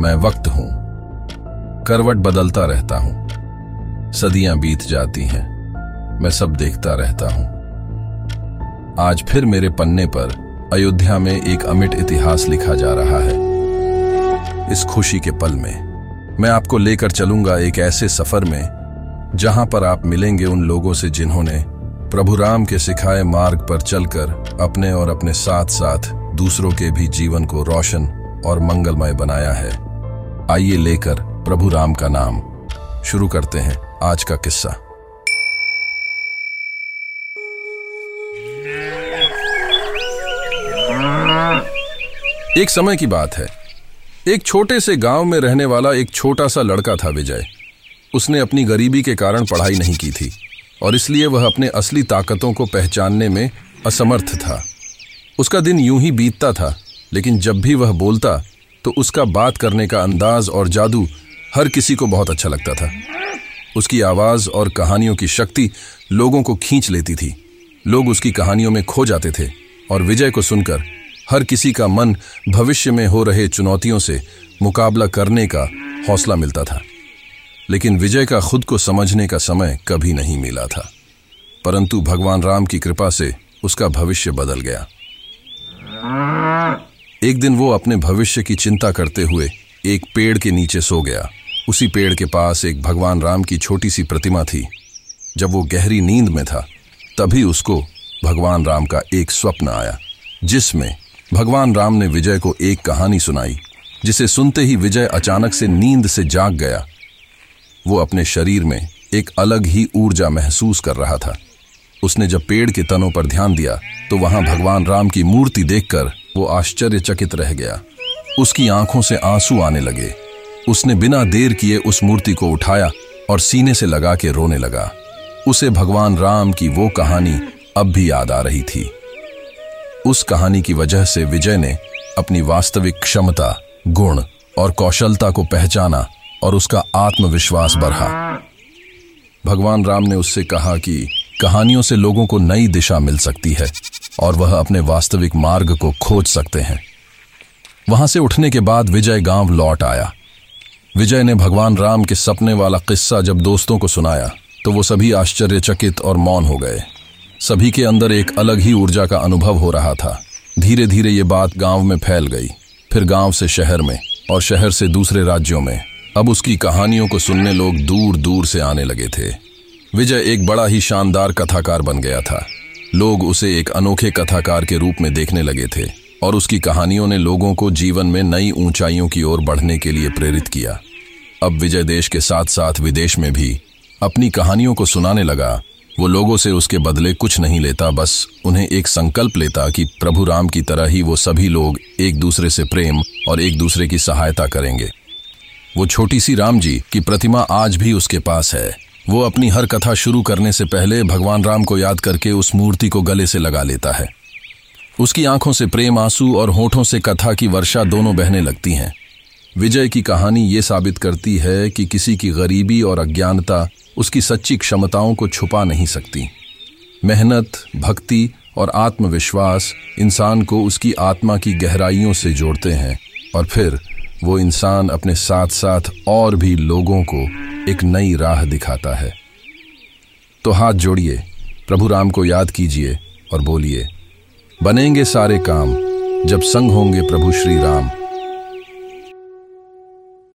मैं वक्त हूँ। करवट बदलता रहता हूँ। सदियाँ बीत जाती हैं। मैं सब देखता रहता हूँ। आज फिर मेरे पन्ने पर अयोध्या में एक अमिट इतिहास लिखा जा रहा है। इस खुशी के पल में मैं आपको लेकर चलूँगा एक ऐसे सफ़र में, जहाँ पर आप मिलेंगे उन लोगों से जिन्होंने प्रभु राम के सिखाए मार्ग पर चलकर अपने और अपने साथ साथ दूसरों के भी जीवन को रोशन और मंगलमय बनाया है। आइए लेकर प्रभु राम का नाम शुरू करते हैं आज का किस्सा। एक समय की बात है। एक छोटे से गाँव में रहने वाला एक छोटा सा लड़का था विजय। उसने अपनी गरीबी के कारण पढ़ाई नहीं की थी और इसलिए वह अपने असली ताकतों को पहचानने में असमर्थ था। उसका दिन यूँ ही बीतता था, लेकिन जब भी वह बोलता तो उसका बात करने का अंदाज और जादू हर किसी को बहुत अच्छा लगता था। उसकी आवाज़ और कहानियों की शक्ति लोगों को खींच लेती थी। लोग उसकी कहानियों में खो जाते थे और विजय को सुनकर हर किसी का मन भविष्य में हो रहे चुनौतियों से मुकाबला करने का हौसला मिलता था। लेकिन विजय का खुद को समझने का समय कभी नहीं मिला था। परंतु भगवान राम की कृपा से उसका भविष्य बदल गया। एक दिन वो अपने भविष्य की चिंता करते हुए एक पेड़ के नीचे सो गया। उसी पेड़ के पास एक भगवान राम की छोटी सी प्रतिमा थी। जब वो गहरी नींद में था, तभी उसको भगवान राम का एक स्वप्न आया, जिसमें भगवान राम ने विजय को एक कहानी सुनाई, जिसे सुनते ही विजय अचानक से नींद से जाग गया। वो अपने शरीर में एक अलग ही ऊर्जा महसूस कर रहा था। उसने जब पेड़ के तनों पर ध्यान दिया तो वहाँ भगवान राम की मूर्ति देखकर वो आश्चर्यचकित रह गया। उसकी आँखों से आँसू आने लगे। उसने बिना देर किए उस मूर्ति को उठाया और सीने से लगा के रोने लगा। उसे भगवान राम की वो कहानी अब भी याद आ रही थी। उस कहानी की वजह से विजय ने अपनी वास्तविक क्षमता, गुण और कौशलता को पहचाना और उसका आत्मविश्वास बढ़ा। भगवान राम ने उससे कहा कि कहानियों से लोगों को नई दिशा मिल सकती है। और वह अपने वास्तविक मार्ग को खोज सकते हैं। वहाँ से उठने के बाद विजय गाँव लौट आया। विजय ने भगवान राम के सपने वाला किस्सा जब दोस्तों को सुनाया तो वो सभी आश्चर्यचकित और मौन हो गए। सभी के अंदर एक अलग ही ऊर्जा का अनुभव हो रहा था। धीरे धीरे ये बात गाँव में फैल गई, फिर गाँव से शहर में और शहर से दूसरे राज्यों में। अब उसकी कहानियों को सुनने लोग दूर दूर से आने लगे थे। विजय एक बड़ा ही शानदार कथाकार बन गया था। लोग उसे एक अनोखे कथाकार के रूप में देखने लगे थे और उसकी कहानियों ने लोगों को जीवन में नई ऊंचाइयों की ओर बढ़ने के लिए प्रेरित किया। अब विजय देश के साथ साथ विदेश में भी अपनी कहानियों को सुनाने लगा। वो लोगों से उसके बदले कुछ नहीं लेता, बस उन्हें एक संकल्प लेता कि प्रभु राम की तरह ही वो सभी लोग एक दूसरे से प्रेम और एक दूसरे की सहायता करेंगे। वो छोटी सी राम जी की प्रतिमा आज भी उसके पास है। वो अपनी हर कथा शुरू करने से पहले भगवान राम को याद करके उस मूर्ति को गले से लगा लेता है। उसकी आँखों से प्रेम आँसू और होठों से कथा की वर्षा दोनों बहने लगती हैं। विजय की कहानी ये साबित करती है कि किसी की गरीबी और अज्ञानता उसकी सच्ची क्षमताओं को छुपा नहीं सकती। मेहनत, भक्ति और आत्मविश्वास इंसान को उसकी आत्मा की गहराइयों से जोड़ते हैं और फिर वो इंसान अपने साथ साथ और भी लोगों को एक नई राह दिखाता है। तो हाथ जोड़िए, प्रभु राम को याद कीजिए और बोलिए, बनेंगे सारे काम जब संग होंगे प्रभु श्री राम।